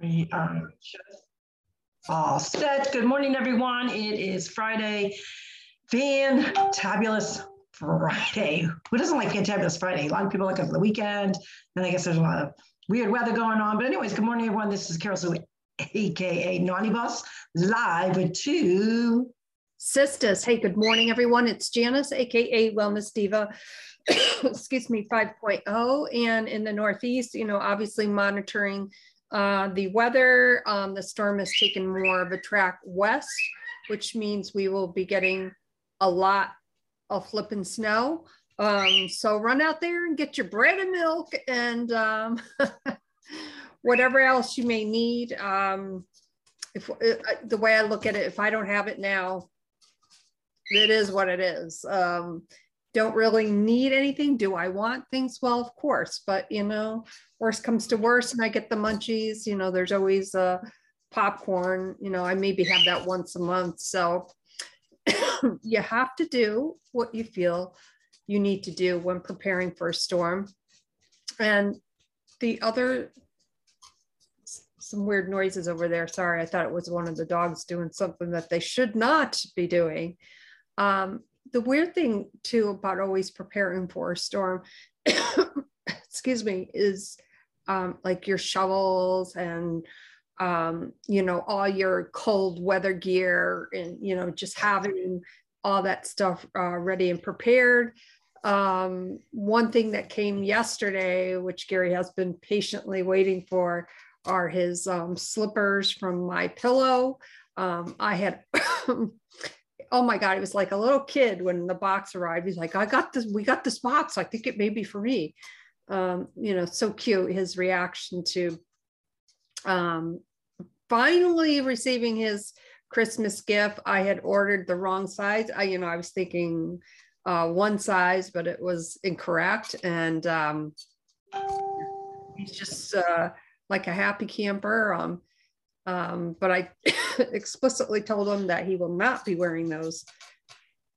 We are just all set. Good morning, everyone. It is Friday. Fantabulous Friday. Who doesn't like Fantabulous Friday? A lot of people like it for the weekend. and I guess there's a lot of weird weather going on. But anyways, good morning, everyone. This is Carol Sue, aka Naughty Bus, live with two sisters. Hey, good morning, everyone. It's Janice, aka Wellness Diva. excuse me 5.0 and in the northeast you know obviously monitoring uh, the weather, um, the storm has taken more of a track west, which means we will be getting a lot of flipping snow. Um, so run out there and get your bread and milk and um, whatever else you may need. Um, if uh, the way I look at it, if I don't have it now, it is what it is. Um, don't really need anything. Do I want things? Well, of course, but you know, worst comes to worst and I get the munchies, you know, there's always a popcorn, you know, I maybe have that once a month. So you have to do what you feel you need to do when preparing for a storm. And the other, some weird noises over there. Sorry, I thought it was one of the dogs doing something that they should not be doing. Um, the weird thing too about always preparing for a storm, excuse me, is um, like your shovels and um, you know all your cold weather gear and you know just having all that stuff uh, ready and prepared. Um, one thing that came yesterday, which Gary has been patiently waiting for, are his um, slippers from MyPillow. Um, I had oh my god, it was like a little kid when the box arrived. He's like, I got this, we got this box. I think it may be for me. Um, you know, so cute his reaction to um, finally receiving his Christmas gift. I had ordered the wrong size. I, you know, I was thinking uh, one size, but it was incorrect. And um, he's just uh, like a happy camper. Um, um, but I explicitly told him that he will not be wearing those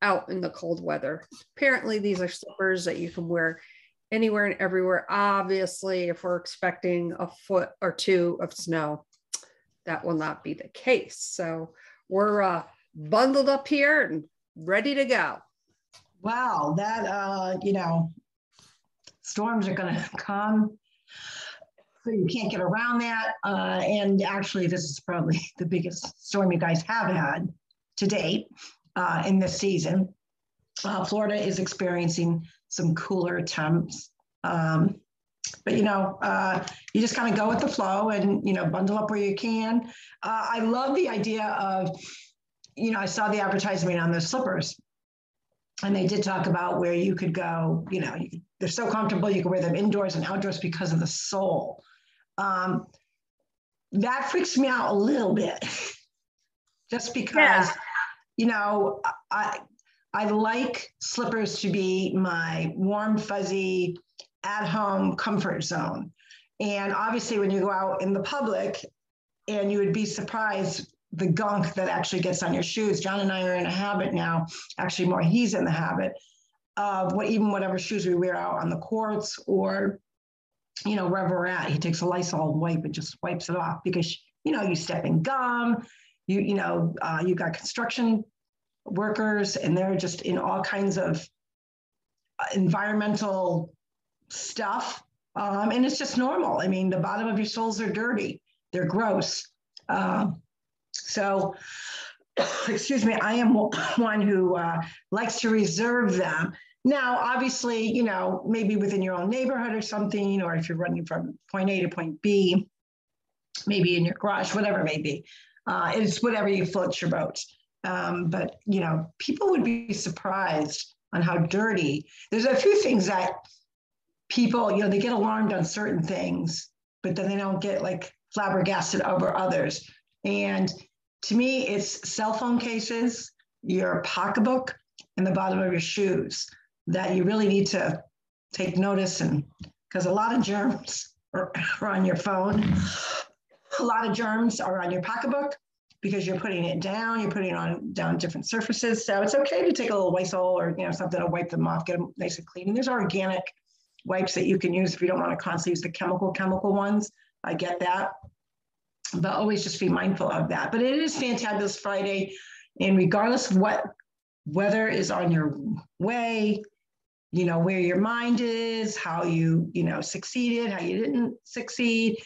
out in the cold weather. Apparently, these are slippers that you can wear anywhere and everywhere. Obviously, if we're expecting a foot or two of snow, that will not be the case. So we're uh, bundled up here and ready to go. Wow, that uh, you know, storms are going to come so you can't get around that. Uh, and actually, this is probably the biggest storm you guys have had to date uh, in this season. Uh, Florida is experiencing some cooler temps. Um, but you know, uh, you just kind of go with the flow and you know, bundle up where you can. Uh, I love the idea of, you know, I saw the advertisement on those slippers, and they did talk about where you could go. You know, they're so comfortable you can wear them indoors and outdoors because of the sole um, that freaks me out a little bit. Just because yeah. you know i i like slippers to be my warm fuzzy at home comfort zone. And obviously when you go out in the public and you would be surprised the gunk that actually gets on your shoes. John and i are in a habit now actually more he's in the habit of what even whatever shoes we wear out on the courts or you know, wherever we're at, he takes a Lysol wipe and just wipes it off because, you know, you step in gum, you, you know, uh, you got construction workers and they're just in all kinds of uh, environmental stuff. Um, and it's just normal. I mean, the bottom of your soles are dirty, they're gross. Uh, so, excuse me, I am one who uh, likes to reserve them now, obviously, you know, maybe within your own neighborhood or something, or if you're running from point A to point B, maybe in your garage, whatever it may be. Uh, it's whatever you float your boat. Um, but, you know, people would be surprised on how dirty. There's a few things that people, you know, they get alarmed on certain things, but then they don't get like flabbergasted over others. And to me, it's cell phone cases, your pocketbook, and the bottom of your shoes that you really need to take notice and because a lot of germs are, are on your phone. A lot of germs are on your pocketbook because you're putting it down, you're putting it on down different surfaces. So it's okay to take a little Lysol or you know something to wipe them off, get them nice and clean. And there's organic wipes that you can use if you don't want to constantly use the chemical chemical ones. I get that. but always just be mindful of that. But it is Fantabulous Friday, and regardless of what weather is on your way, you know where your mind is, how you you know succeeded, how you didn't succeed.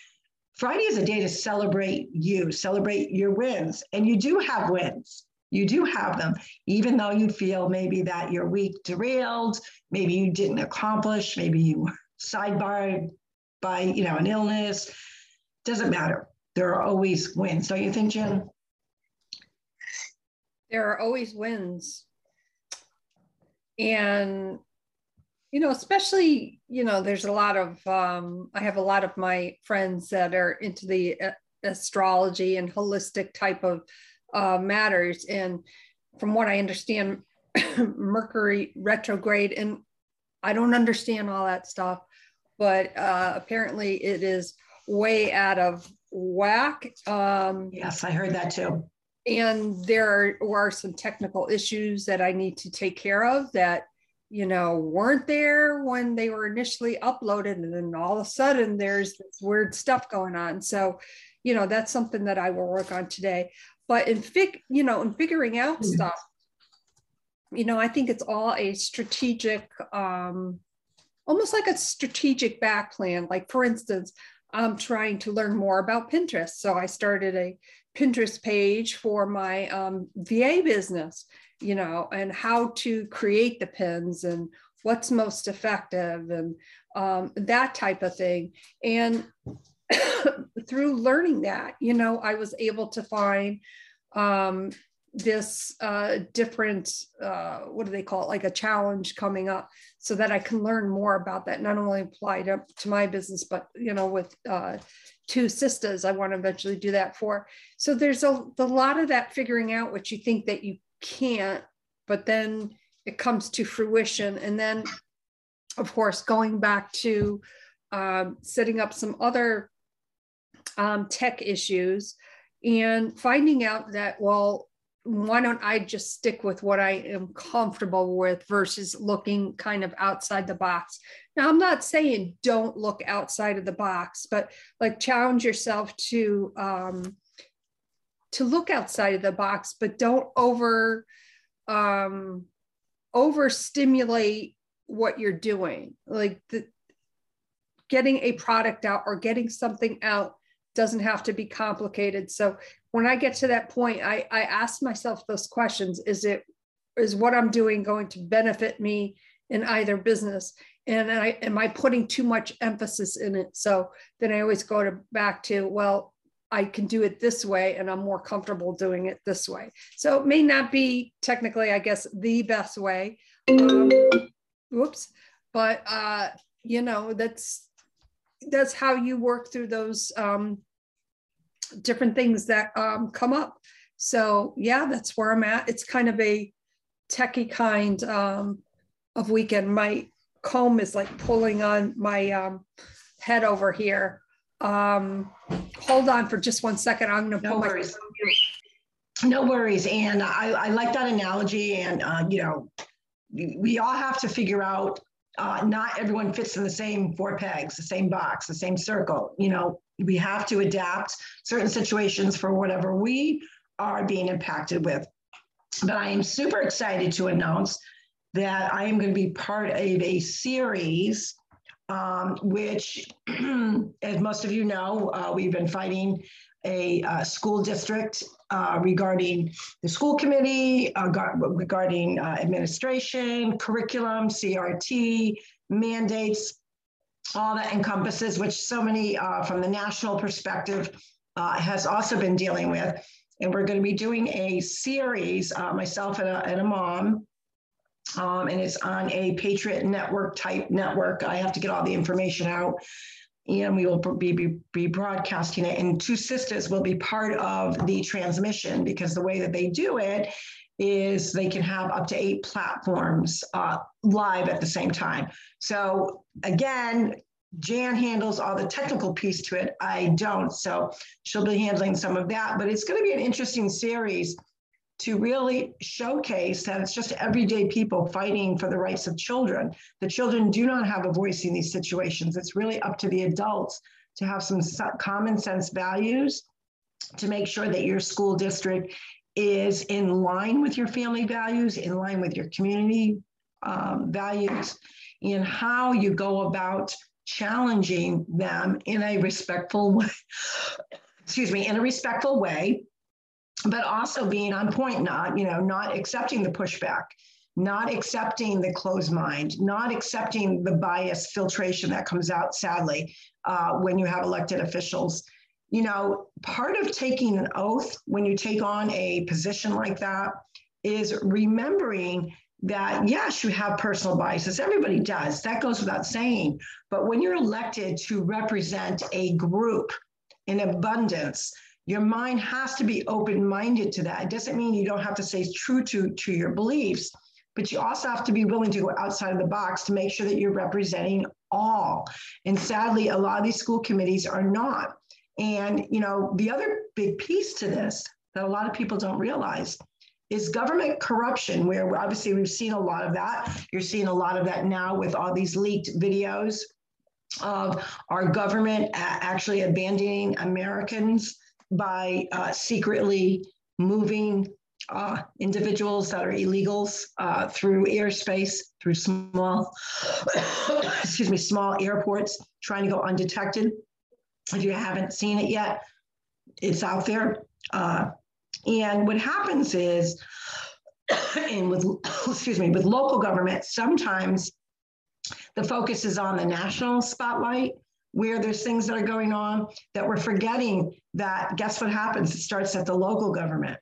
Friday is a day to celebrate you, celebrate your wins, and you do have wins. You do have them, even though you feel maybe that your week derailed, maybe you didn't accomplish, maybe you sidebarred by you know an illness. Doesn't matter. There are always wins, don't you think, Jen? There are always wins. And you know, especially, you know, there's a lot of, um, I have a lot of my friends that are into the uh, astrology and holistic type of uh, matters. And from what I understand, Mercury retrograde, and I don't understand all that stuff, but uh, apparently it is way out of whack. Um, yes, I heard that too. And there are, are some technical issues that I need to take care of that you know, weren't there when they were initially uploaded. And then all of a sudden there's this weird stuff going on. So, you know, that's something that I will work on today. But in fig, you know, in figuring out mm-hmm. stuff, you know, I think it's all a strategic, um, almost like a strategic back plan. Like for instance, I'm trying to learn more about Pinterest. So I started a Pinterest page for my um, VA business you know, and how to create the pins and what's most effective and um, that type of thing. And through learning that, you know, I was able to find um, this uh, different, uh, what do they call it, like a challenge coming up so that I can learn more about that, not only apply to, to my business, but, you know, with uh, two sisters, I want to eventually do that for. So there's a, a lot of that figuring out what you think that you can't, but then it comes to fruition. And then, of course, going back to um, setting up some other um, tech issues and finding out that, well, why don't I just stick with what I am comfortable with versus looking kind of outside the box? Now, I'm not saying don't look outside of the box, but like challenge yourself to um, to look outside of the box, but don't over um, overstimulate what you're doing. Like the, getting a product out or getting something out doesn't have to be complicated. So when I get to that point, I, I ask myself those questions: Is it is what I'm doing going to benefit me in either business? And I am I putting too much emphasis in it? So then I always go to back to well, I can do it this way and I'm more comfortable doing it this way. So it may not be technically, I guess, the best way. Um, whoops. But, uh, you know, that's, that's how you work through those um, different things that um, come up. So yeah, that's where I'm at. It's kind of a techie kind um, of weekend. My comb is like pulling on my um, head over here. Um, hold on for just one second. I'm going to no pull worries. my. No worries. And I, I like that analogy. And, uh, you know, we all have to figure out uh, not everyone fits in the same four pegs, the same box, the same circle. You know, we have to adapt certain situations for whatever we are being impacted with. But I am super excited to announce that I am going to be part of a series um, which, as most of you know, uh, we've been fighting a uh, school district uh, regarding the school committee, uh, regarding uh, administration, curriculum, CRT, mandates, all that encompasses, which so many uh, from the national perspective has also been dealing with. And we're going to be doing a series, myself and a, and a mom, um, and it's on a Patriot Network type network. I have to get all the information out, and we will be, be, be broadcasting it. And Two Sisters will be part of the transmission because the way that they do it is they can have up to eight platforms uh, live at the same time. So again, Jan handles all the technical piece to it. I don't. So she'll be handling some of that, but it's going to be an interesting series to really showcase that it's just everyday people fighting for the rights of children. The children do not have a voice in these situations. It's really up to the adults to have some common sense values to make sure that your school district is in line with your family values, in line with your community um, values, and how you go about challenging them in a respectful way. Excuse me, in a respectful way, but also being on point, not, you know, not accepting the pushback, not accepting the closed mind, not accepting the bias filtration that comes out, sadly, uh, when you have elected officials you know, part of taking an oath when you take on a position like that is remembering that yes, you have personal biases. Everybody does. That goes without saying. But when you're elected to represent a group in abundance, your mind has to be open-minded to that. It doesn't mean you don't have to stay true to, to your beliefs, but you also have to be willing to go outside of the box to make sure that you're representing all. And sadly, a lot of these school committees are not. And, you know, the other big piece to this that a lot of people don't realize is government corruption, where obviously we've seen a lot of that. You're seeing a lot of that now with all these leaked videos of our government actually abandoning Americans by uh, secretly moving uh, individuals that are illegals uh, through airspace, through small, excuse me, small airports, trying to go undetected. If you haven't seen it yet, it's out there. Uh, and what happens is, and with excuse me, with local government, sometimes the focus is on the national spotlight where there's things that are going on that we're forgetting that guess what happens? It starts at the local government.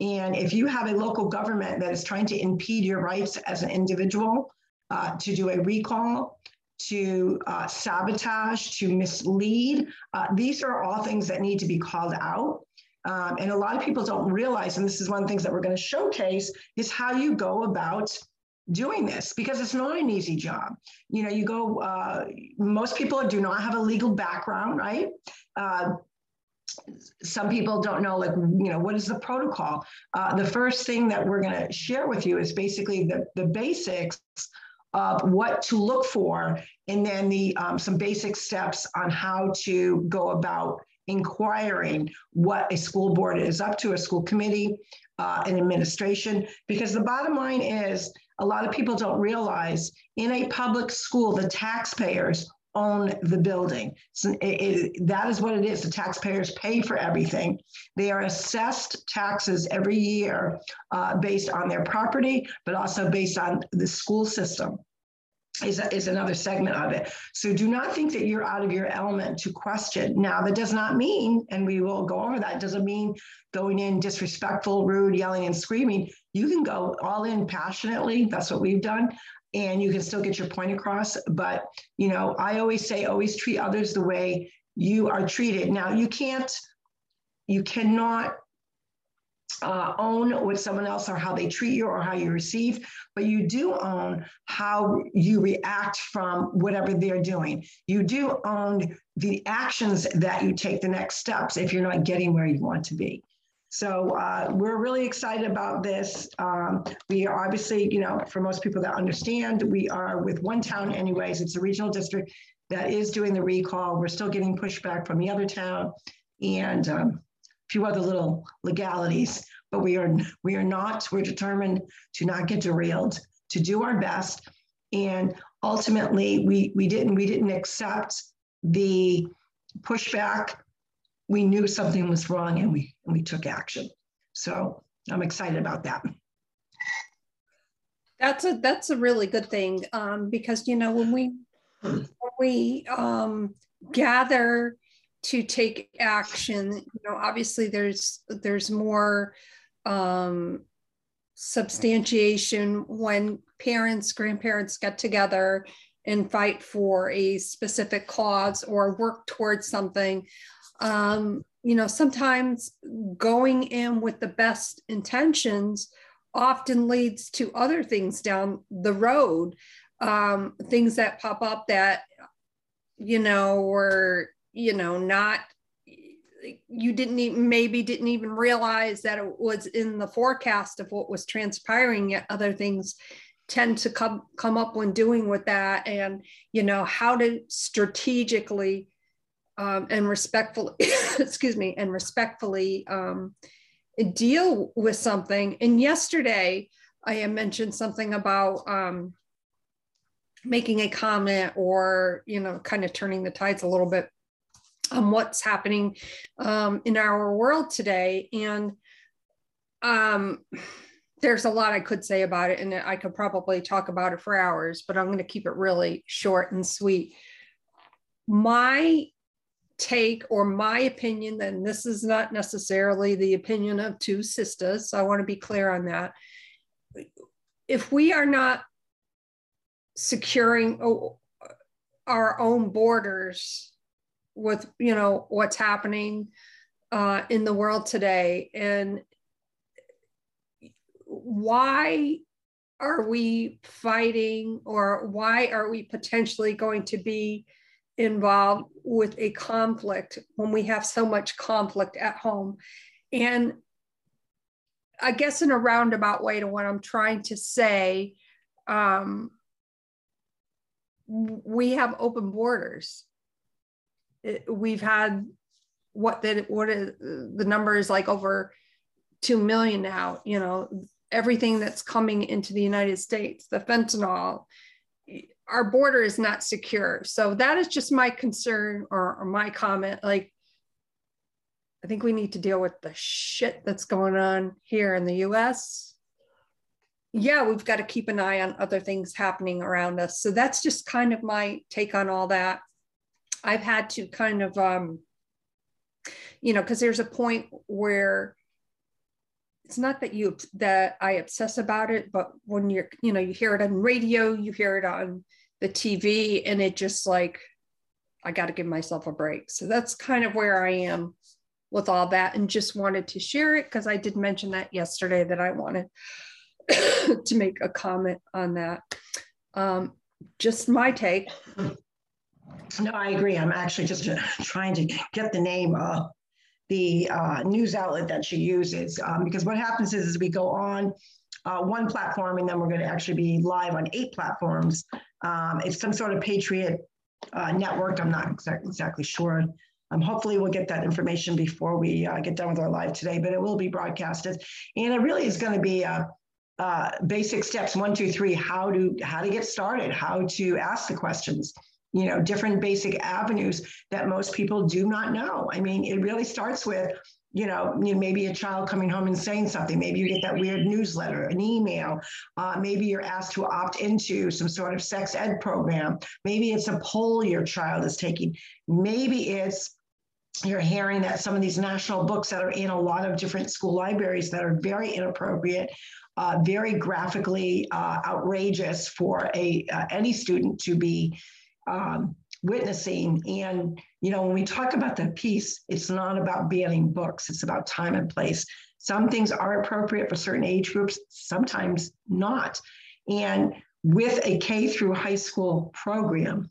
And if you have a local government that is trying to impede your rights as an individual uh, to do a recall, to uh, sabotage, to mislead. Uh, these are all things that need to be called out. Um, and a lot of people don't realize, and this is one of the things that we're going to showcase, is how you go about doing this because it's not an easy job. You know, you go, uh, most people do not have a legal background, right? Some people don't know like you know what is the protocol uh, the first thing that we're going to share with you is basically the, the basics of what to look for, and then the um, some basic steps on how to go about inquiring what a school board is up to, a school committee, uh, an administration. Because the bottom line is, a lot of people don't realize in a public school, the taxpayers own the building. So it, it, that is what it is. The taxpayers pay for everything. They are assessed taxes every year uh, based on their property, but also based on the school system. Is, is another segment of it. So do not think that you're out of your element to question. Now, that does not mean, and we will go over that, doesn't mean going in disrespectful, rude, yelling, and screaming. You can go all in passionately. That's what we've done and you can still get your point across. But, you know, I always say, always treat others the way you are treated. Now, you can't, you cannot uh, own what someone else or how they treat you or how you receive, but you do own how you react from whatever they're doing. You do own the actions that you take, the next steps, if you're not getting where you want to be. So uh, we're really excited about this. Um, we are obviously, you know, for most people that understand, we are with one town anyways. It's a regional district that is doing the recall. We're still getting pushback from the other town and um, a few other little legalities, but we are we are not. We're determined to not get derailed, to do our best, and ultimately, we we didn't we didn't accept the pushback we knew something was wrong and we, and we took action. So I'm excited about that. That's a that's a really good thing um, because you know when we when we um, gather to take action, you know obviously there's there's more um, substantiation when parents grandparents get together and fight for a specific cause or work towards something um, you know, sometimes going in with the best intentions often leads to other things down the road, um, things that pop up that, you know, were, you know, not you didn't even maybe didn't even realize that it was in the forecast of what was transpiring yet other things tend to come come up when doing with that. And you know how to strategically um, and respectfully, excuse me, and respectfully um, deal with something. And yesterday, I mentioned something about um, making a comment or, you know, kind of turning the tides a little bit on what's happening um, in our world today. And um, there's a lot I could say about it, and I could probably talk about it for hours, but I'm going to keep it really short and sweet. My take or my opinion, then this is not necessarily the opinion of two sisters, so I want to be clear on that. If we are not securing oh, our own borders with you know what's happening uh, in the world today and why are we fighting or why are we potentially going to be involved with a conflict when we have so much conflict at home. And i guess in a roundabout way to what i'm trying to say um, we have open borders. We've had what the what is, the number is like over 2 million now you know everything that's coming into the united states the fentanyl our border is not secure. So that is just my concern or, or my comment like i think we need to deal with the shit that's going on here in the us yeah we've got to keep an eye on other things happening around us. So that's just kind of my take on all that. I've had to kind of, um, you know, because there's a point where it's not that you that I obsess about it, but when you're, you know, you hear it on radio, you hear it on the TV, and it just like, I got to give myself a break. So that's kind of where I am with all that, and just wanted to share it because I did mention that yesterday that I wanted to make a comment on that. Um, just my take. No, I agree. I'm actually just trying to get the name of the uh, news outlet that she uses um, because what happens is, is we go on uh, one platform and then we're going to actually be live on eight platforms. Um, it's some sort of Patriot uh, network. I'm not exactly, exactly sure. Um, hopefully we'll get that information before we uh, get done with our live today, but it will be broadcasted. And it really is going to be uh, uh, basic steps one, two, three, how to how to get started, how to ask the questions you know, different basic avenues that most people do not know. I mean, it really starts with, you know, maybe a child coming home and saying something. Maybe you get that weird newsletter, an email. Uh, maybe you're asked to opt into some sort of sex ed program. Maybe it's a poll your child is taking. Maybe it's you're hearing that some of these national books that are in a lot of different school libraries that are very inappropriate, uh, very graphically uh, outrageous for a uh, any student to be um, witnessing. And, you know, when we talk about the piece, it's not about banning books, it's about time and place. Some things are appropriate for certain age groups, sometimes not. And with a K through high school program,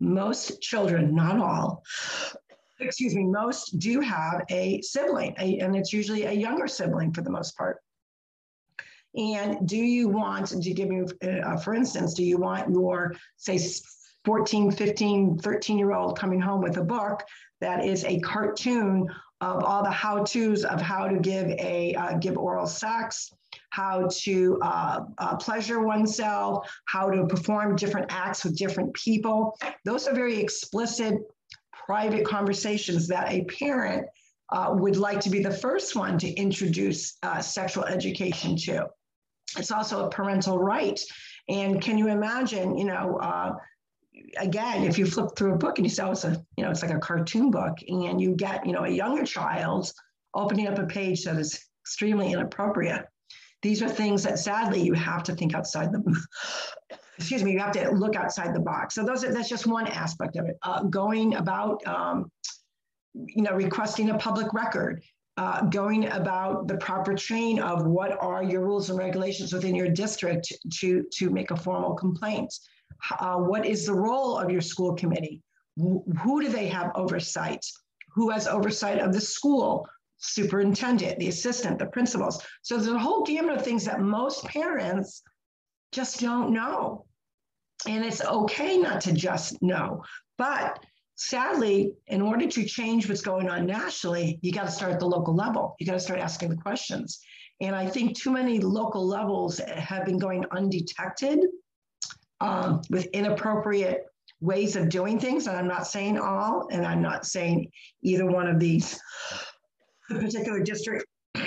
most children, not all, excuse me, most do have a sibling, a, and it's usually a younger sibling for the most part. And do you want, to give me, uh, for instance, do you want your, say, 14, 15, 13 year old coming home with a book that is a cartoon of all the how to's of how to give a uh, give oral sex, how to uh, uh, pleasure oneself, how to perform different acts with different people. Those are very explicit, private conversations that a parent uh, would like to be the first one to introduce uh, sexual education to. It's also a parental right. And can you imagine, you know, uh, again, if you flip through a book and you say, oh, it's a, you know, it's like a cartoon book, and you get, you know, a younger child opening up a page that is extremely inappropriate. These are things that sadly you have to think outside the, excuse me, you have to look outside the box. So those are, that's just one aspect of it. Uh, going about, um, you know, requesting a public record, uh, going about the proper chain of what are your rules and regulations within your district to, to make a formal complaint uh, what is the role of your school committee? who do they have oversight? Who has oversight of the school? Superintendent, the assistant, the principals. So there's a whole gamut of things that most parents just don't know. And it's okay not to just know. But sadly, in order to change what's going on nationally, you got to start at the local level. You got to start asking the questions. And I think too many local levels have been going undetected um, with inappropriate ways of doing things. And I'm not saying all, and I'm not saying either one of these the particular district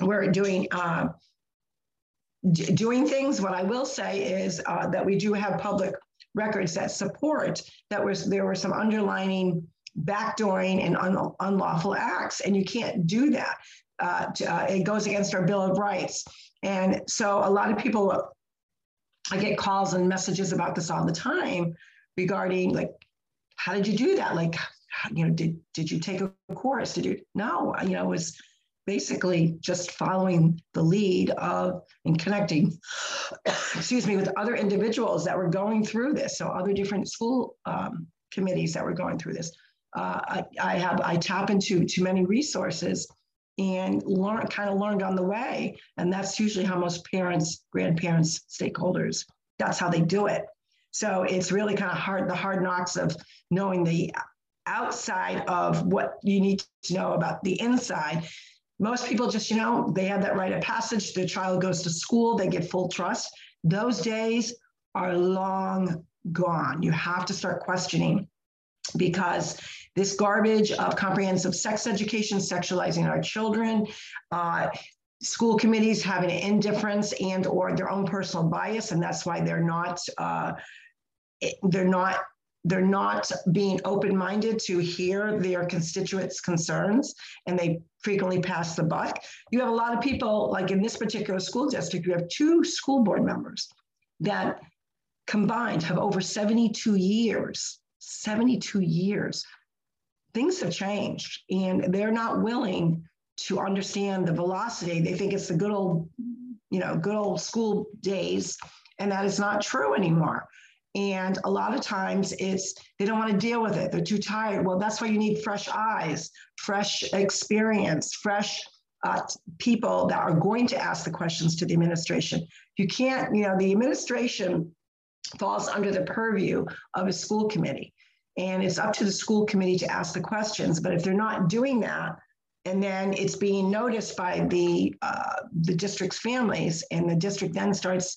we're doing uh, doing things. What I will say is uh, that we do have public records that support that was there were some underlining backdooring and un, unlawful acts, and you can't do that. Uh, to, uh, it goes against our Bill of Rights, and so a lot of people. I get calls and messages about this all the time regarding like, how did you do that? Like, you know, did did you take a course? Did you? No, you know, it was basically just following the lead of and connecting, excuse me, with other individuals that were going through this. So other different school um, committees that were going through this. Uh, I, I, have I tap into too many resources and learn kind of learned on the way. And that's usually how most parents, grandparents, stakeholders, that's how they do it. So it's really kind of hard, the hard knocks of knowing the outside of what you need to know about the inside most people just, you know, they have that rite of passage. The child goes to school, they get full trust. Those days are long gone. You have to start questioning because this garbage of comprehensive sex education, sexualizing our children, uh, school committees having an indifference and or their own personal bias, and that's why they're not uh, they're not they're not being open-minded to hear their constituents' concerns, and they frequently pass the buck. You have a lot of people, like in this particular school district, you have two school board members that combined have over 72 years, 72 years. Things have changed, and they're not willing to understand the velocity. They think it's the good old, you know, good old school days, and that is not true anymore. And a lot of times it's they don't want to deal with it. They're too tired. Well, that's why you need fresh eyes, fresh experience, fresh uh, people that are going to ask the questions to the administration. You can't, you know, the administration falls under the purview of a school committee. And it's up to the school committee to ask the questions. But if they're not doing that, and then it's being noticed by the uh, the district's families, and the district then starts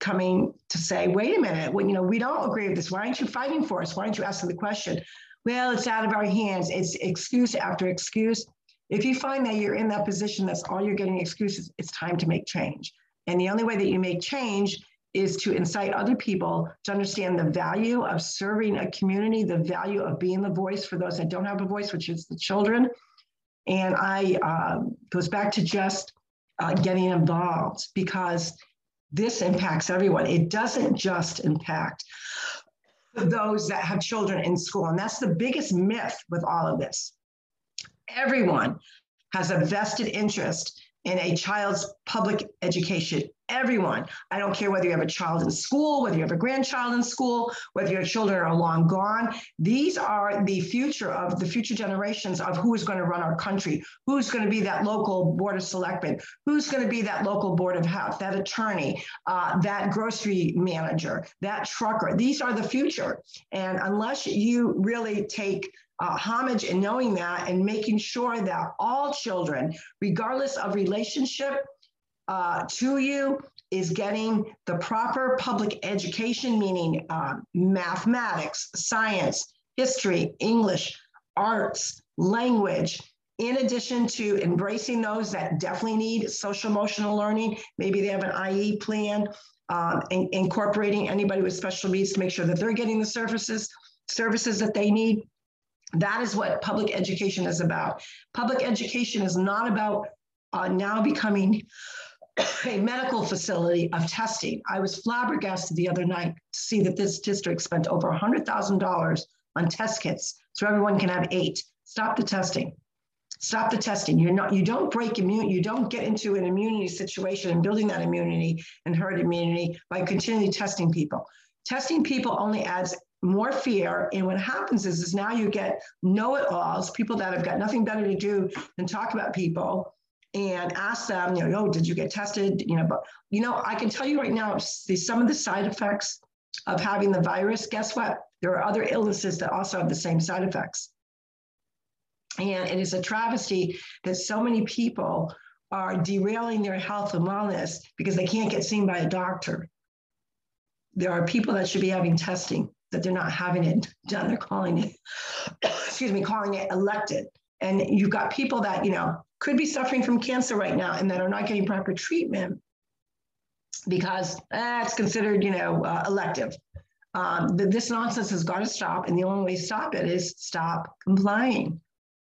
coming to say, wait a minute, well, you know, we don't agree with this. Why aren't you fighting for us? Why aren't you asking the question? Well, it's out of our hands. It's excuse after excuse. If you find that you're in that position, that's all you're getting excuses, it's time to make change. And the only way that you make change is to incite other people to understand the value of serving a community, the value of being the voice for those that don't have a voice, which is the children. And I uh, goes back to just uh, getting involved because this impacts everyone. It doesn't just impact those that have children in school. And that's the biggest myth with all of this. Everyone has a vested interest in a child's public education everyone. I don't care whether you have a child in school, whether you have a grandchild in school, whether your children are long gone. These are the future of the future generations of who is going to run our country, who's going to be that local board of selectmen, who's going to be that local board of health, that attorney, uh, that grocery manager, that trucker. These are the future. And unless you really take uh, homage in knowing that and making sure that all children, regardless of relationship, uh, to you is getting the proper public education, meaning uh, mathematics, science, history, English, arts, language, in addition to embracing those that definitely need social emotional learning. Maybe they have an IE plan, um, in, incorporating anybody with special needs to make sure that they're getting the services, services that they need. That is what public education is about. Public education is not about uh, now becoming a medical facility of testing. I was flabbergasted the other night to see that this district spent over $100,000 on test kits so everyone can have eight. Stop the testing. Stop the testing. You're not, you don't break immune, you don't get into an immunity situation and building that immunity and herd immunity by continually testing people. Testing people only adds more fear. And what happens is, is now you get know-it-alls, people that have got nothing better to do than talk about people and ask them, you know, oh, did you get tested? You know, but you know, I can tell you right now, see some of the side effects of having the virus. Guess what? There are other illnesses that also have the same side effects. And it is a travesty that so many people are derailing their health and wellness because they can't get seen by a doctor. There are people that should be having testing that they're not having it done. They're calling it, excuse me, calling it elected. And you've got people that, you know, could be suffering from cancer right now and that are not getting proper treatment because eh, it's considered, you know, uh, elective. Um, this nonsense has got to stop. And the only way to stop it is stop complying.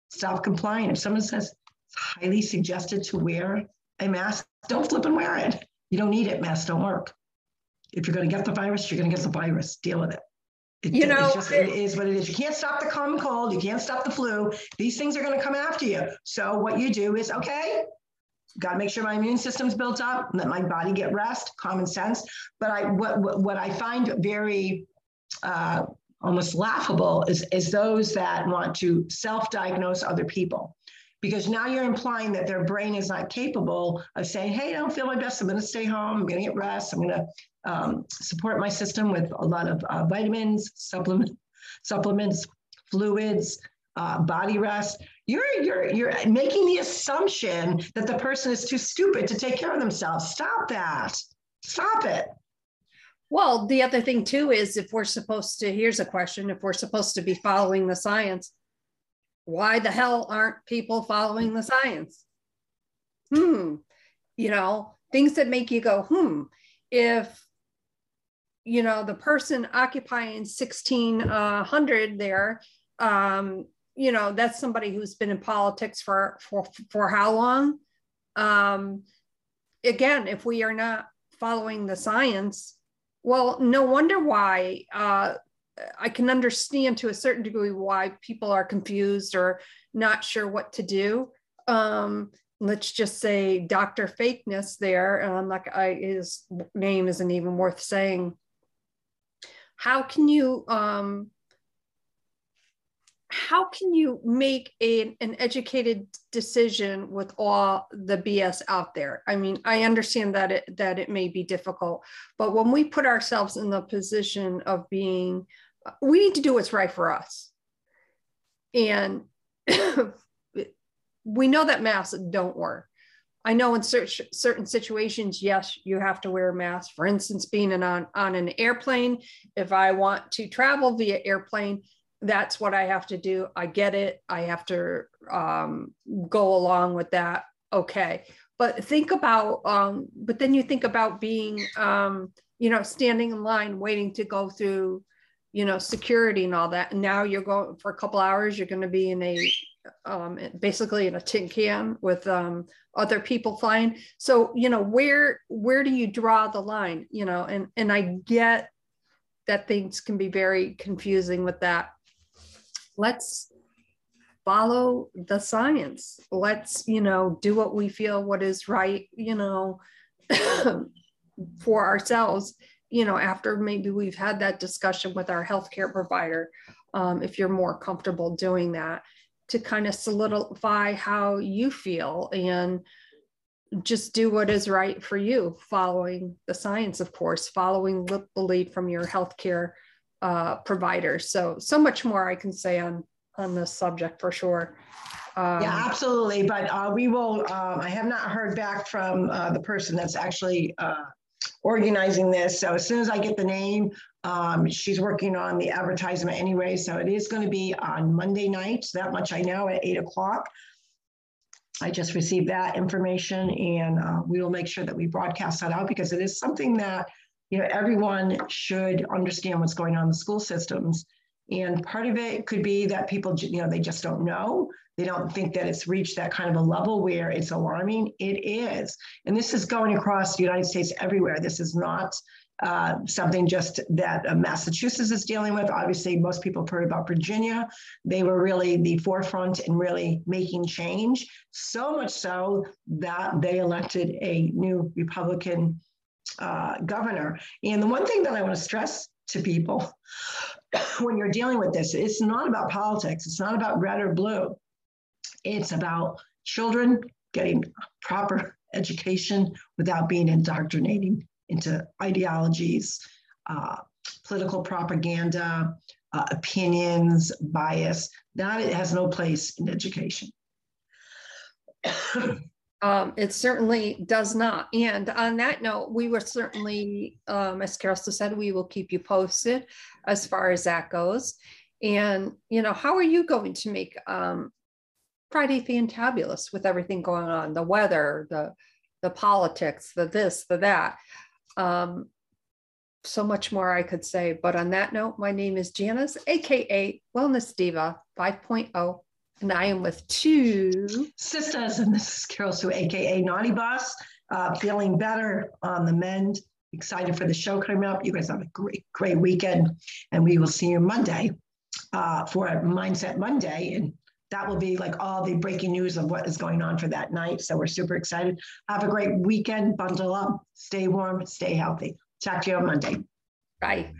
Stop complying. If someone says it's highly suggested to wear a mask, don't flip and wear it. You don't need it. Masks don't work. If you're going to get the virus, you're going to get the virus. Deal with it. It, you know, it's just, it is what it is. You can't stop the common cold. You can't stop the flu. These things are going to come after you. So what you do is, okay, got to make sure my immune system's built up, let my body get rest, common sense. But I what what I find very uh, almost laughable is is those that want to self-diagnose other people. Because now you're implying that their brain is not capable of saying, hey, I don't feel my best. I'm going to stay home. I'm going to get rest. I'm going to um, support my system with a lot of uh, vitamins, supplement, supplements, fluids, uh, body rest. You're you're you're making the assumption that the person is too stupid to take care of themselves. Stop that. Stop it. Well the other thing too is if we're supposed to here's a question if we're supposed to be following the science why the hell aren't people following the science? Hmm. You know things that make you go hmm if you know the person occupying 1600 there um, you know that's somebody who's been in politics for for for how long? Um again if we are not following the science well no wonder why uh i can understand to a certain degree why people are confused or not sure what to do. Um let's just say dr fakeness there um like i his name isn't even worth saying how can you um how can you make a, an educated decision with all the BS out there? I mean, I understand that it that it may be difficult, but when we put ourselves in the position of being, we need to do what's right for us, and we know that masks don't work. I know in certain situations, yes, you have to wear a mask. For instance, being on on an airplane, if I want to travel via airplane that's what I have to do. I get it. I have to um, go along with that. Okay. But think about, um, but then you think about being, um, you know, standing in line waiting to go through, you know, security and all that. And now you're going for a couple hours, you're going to be in a, um, basically in a tin can with um, other people flying. So, you know, where, where do you draw the line, you know, and, and I get that things can be very confusing with that. Let's follow the science. Let's you know do what we feel what is right you know for ourselves you know after maybe we've had that discussion with our healthcare provider um, if you're more comfortable doing that to kind of solidify how you feel and just do what is right for you following the science of course following the lead from your healthcare uh, providers. So so much more I can say on on this subject for sure. Um, yeah, absolutely. But uh, we will. Um, I have not heard back from uh, the person that's actually uh, organizing this. So as soon as I get the name, um, she's working on the advertisement anyway. So it is going to be on Monday night. That much I know at eight o'clock. I just received that information, and uh, we will make sure that we broadcast that out because it is something that you know, everyone should understand what's going on in the school systems. And part of it could be that people, you know, they just don't know. They don't think that it's reached that kind of a level where it's alarming. It is. And this is going across the United States everywhere. This is not uh, something just that uh, Massachusetts is dealing with. Obviously, most people have heard about Virginia. They were really the forefront in really making change, so much so that they elected a new Republican uh, governor. And the one thing that I want to stress to people when you're dealing with this, it's not about politics. It's not about red or blue. It's about children getting proper education without being indoctrinating into ideologies, uh, political propaganda, uh, opinions, bias. That it has no place in education. Um, it certainly does not. And on that note, we were certainly, um, as Carol said, we will keep you posted as far as that goes. And, you know, how are you going to make um, Friday fantabulous with everything going on, the weather, the the politics, the this, the that. Um, so much more I could say. But on that note, my name is Janice, AKA Wellness Diva 5.0, and I am with two sisters. And this is Carol Sue, AKA Naughty Boss, uh, feeling better on the mend. Excited for the show coming up. You guys have a great, great weekend, and we will see you Monday uh, for Mindset Monday. And that will be like all the breaking news of what is going on for that night. So we're super excited. Have a great weekend. Bundle up, stay warm, stay healthy. Talk to you on Monday. Bye.